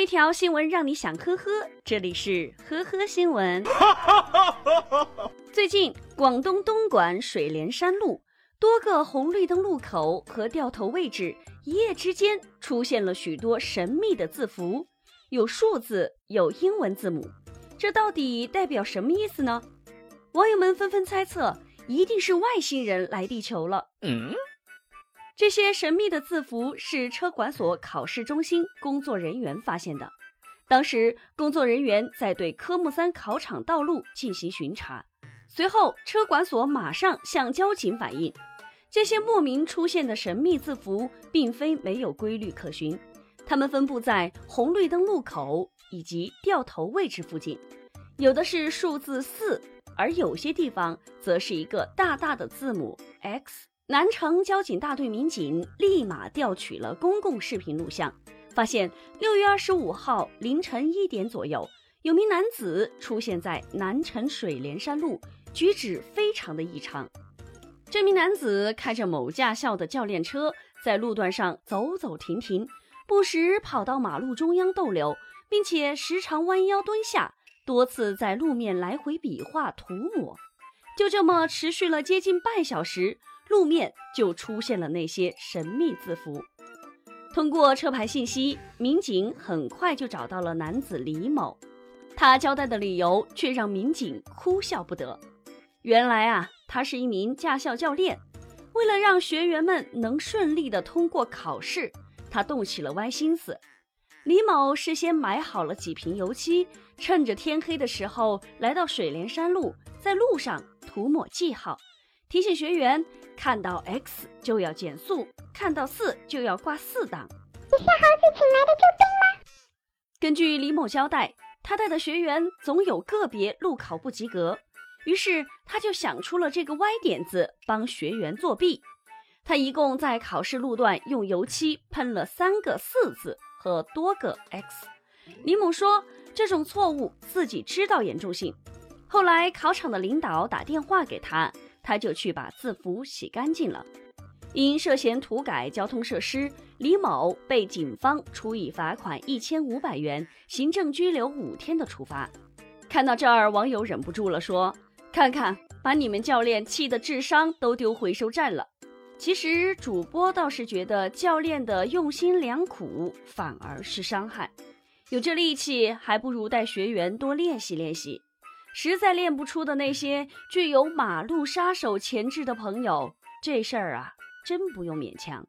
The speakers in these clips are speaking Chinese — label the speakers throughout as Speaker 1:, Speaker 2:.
Speaker 1: 一条新闻让你想呵呵，这里是呵呵新闻。最近，广东东莞水莲山路多个红绿灯路口和掉头位置，一夜之间出现了许多神秘的字符，有数字，有英文字母，这到底代表什么意思呢？网友们纷纷猜测，一定是外星人来地球了。嗯。这些神秘的字符是车管所考试中心工作人员发现的。当时，工作人员在对科目三考场道路进行巡查，随后车管所马上向交警反映，这些莫名出现的神秘字符并非没有规律可循，它们分布在红绿灯路口以及掉头位置附近，有的是数字四，而有些地方则是一个大大的字母 X。南城交警大队民警立马调取了公共视频录像，发现六月二十五号凌晨一点左右，有名男子出现在南城水莲山路，举止非常的异常。这名男子开着某驾校的教练车，在路段上走走停停，不时跑到马路中央逗留，并且时常弯腰蹲下，多次在路面来回比划涂抹。就这么持续了接近半小时。路面就出现了那些神秘字符。通过车牌信息，民警很快就找到了男子李某。他交代的理由却让民警哭笑不得。原来啊，他是一名驾校教练。为了让学员们能顺利的通过考试，他动起了歪心思。李某事先买好了几瓶油漆，趁着天黑的时候来到水莲山路，在路上涂抹记号。提醒学员看到 X 就要减速，看到四就要挂四档。
Speaker 2: 你是猴子请来的救兵吗。
Speaker 1: 根据李某交代，他带的学员总有个别路考不及格，于是他就想出了这个歪点子，帮学员作弊。他一共在考试路段用油漆喷了三个四字和多个 X。李某说，这种错误自己知道严重性。后来考场的领导打电话给他。他就去把字符洗干净了。因涉嫌涂改交通设施，李某被警方处以罚款一千五百元、行政拘留五天的处罚。看到这儿，网友忍不住了，说：“看看，把你们教练气的智商都丢回收站了。”其实主播倒是觉得教练的用心良苦反而是伤害，有这力气，还不如带学员多练习练习。实在练不出的那些具有马路杀手潜质的朋友，这事儿啊，真不用勉强。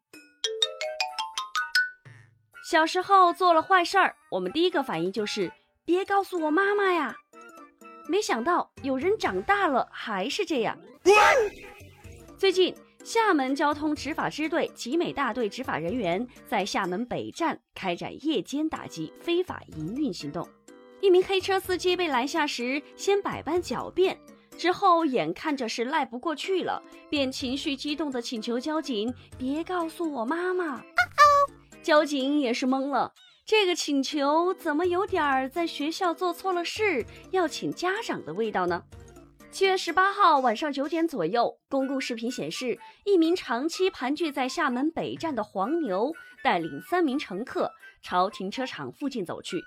Speaker 1: 小时候做了坏事儿，我们第一个反应就是别告诉我妈妈呀。没想到有人长大了还是这样。最近，厦门交通执法支队集美大队执法人员在厦门北站开展夜间打击非法营运行动。一名黑车司机被拦下时，先百般狡辩，之后眼看着是赖不过去了，便情绪激动地请求交警别告诉我妈妈。交警也是懵了，这个请求怎么有点儿在学校做错了事要请家长的味道呢？七月十八号晚上九点左右，公共视频显示，一名长期盘踞在厦门北站的黄牛带领三名乘客朝停车场附近走去。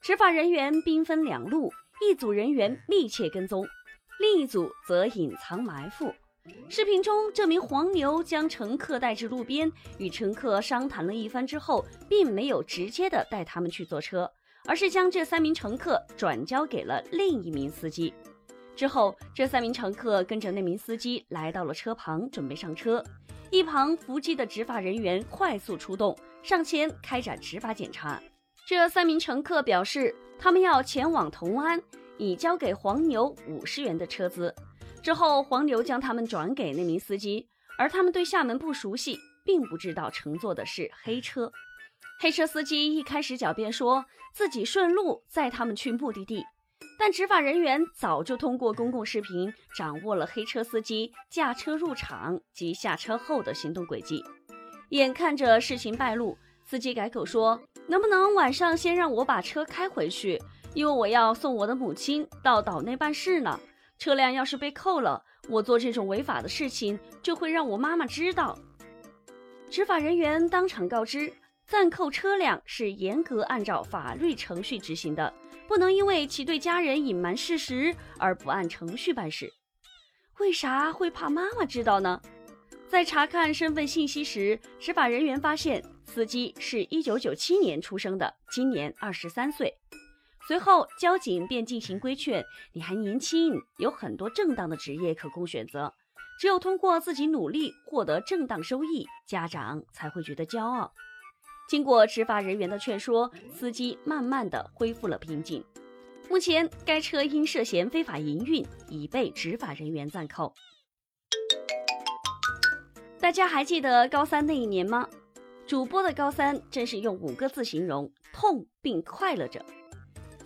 Speaker 1: 执法人员兵分两路，一组人员密切跟踪，另一组则隐藏埋伏。视频中，这名黄牛将乘客带至路边，与乘客商谈了一番之后，并没有直接的带他们去坐车，而是将这三名乘客转交给了另一名司机。之后，这三名乘客跟着那名司机来到了车旁，准备上车。一旁伏击的执法人员快速出动，上前开展执法检查。这三名乘客表示，他们要前往同安，已交给黄牛五十元的车资。之后，黄牛将他们转给那名司机，而他们对厦门不熟悉，并不知道乘坐的是黑车。黑车司机一开始狡辩说自己顺路载他们去目的地，但执法人员早就通过公共视频掌握了黑车司机驾车入场及下车后的行动轨迹。眼看着事情败露，司机改口说。能不能晚上先让我把车开回去？因为我要送我的母亲到岛内办事呢。车辆要是被扣了，我做这种违法的事情就会让我妈妈知道。执法人员当场告知，暂扣车辆是严格按照法律程序执行的，不能因为其对家人隐瞒事实而不按程序办事。为啥会怕妈妈知道呢？在查看身份信息时，执法人员发现司机是一九九七年出生的，今年二十三岁。随后，交警便进行规劝：“你还年轻，有很多正当的职业可供选择。只有通过自己努力获得正当收益，家长才会觉得骄傲。”经过执法人员的劝说，司机慢慢的恢复了平静。目前，该车因涉嫌非法营运，已被执法人员暂扣。大家还记得高三那一年吗？主播的高三真是用五个字形容：痛并快乐着。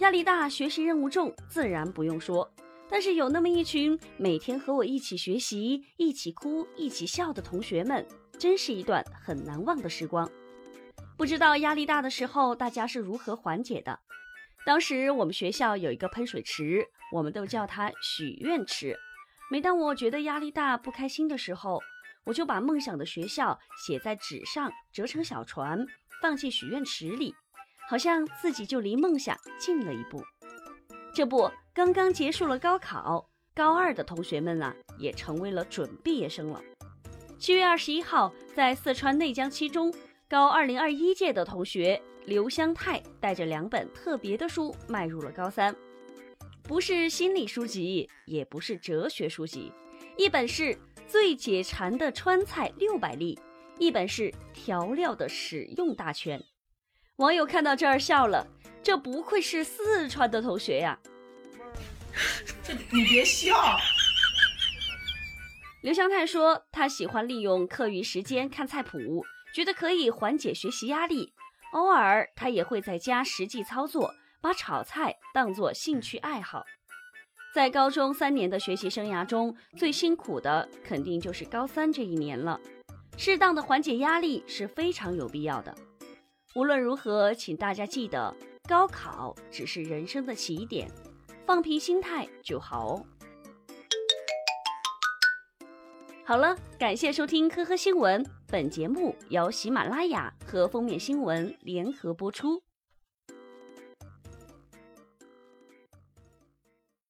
Speaker 1: 压力大，学习任务重，自然不用说。但是有那么一群每天和我一起学习、一起哭、一起笑的同学们，真是一段很难忘的时光。不知道压力大的时候大家是如何缓解的？当时我们学校有一个喷水池，我们都叫它许愿池。每当我觉得压力大、不开心的时候，我就把梦想的学校写在纸上，折成小船，放进许愿池里，好像自己就离梦想近了一步。这不，刚刚结束了高考，高二的同学们啊，也成为了准毕业生了。七月二十一号，在四川内江七中。高二零二一届的同学刘湘泰带着两本特别的书迈入了高三，不是心理书籍，也不是哲学书籍，一本是最解馋的川菜六百例，一本是调料的使用大全。网友看到这儿笑了，这不愧是四川的同学呀！
Speaker 3: 这你别笑。
Speaker 1: 刘湘泰说，他喜欢利用课余时间看菜谱。觉得可以缓解学习压力，偶尔他也会在家实际操作，把炒菜当作兴趣爱好。在高中三年的学习生涯中，最辛苦的肯定就是高三这一年了。适当的缓解压力是非常有必要的。无论如何，请大家记得，高考只是人生的起点，放平心态就好哦。好了，感谢收听《科科新闻》。本节目由喜马拉雅和封面新闻联合播出。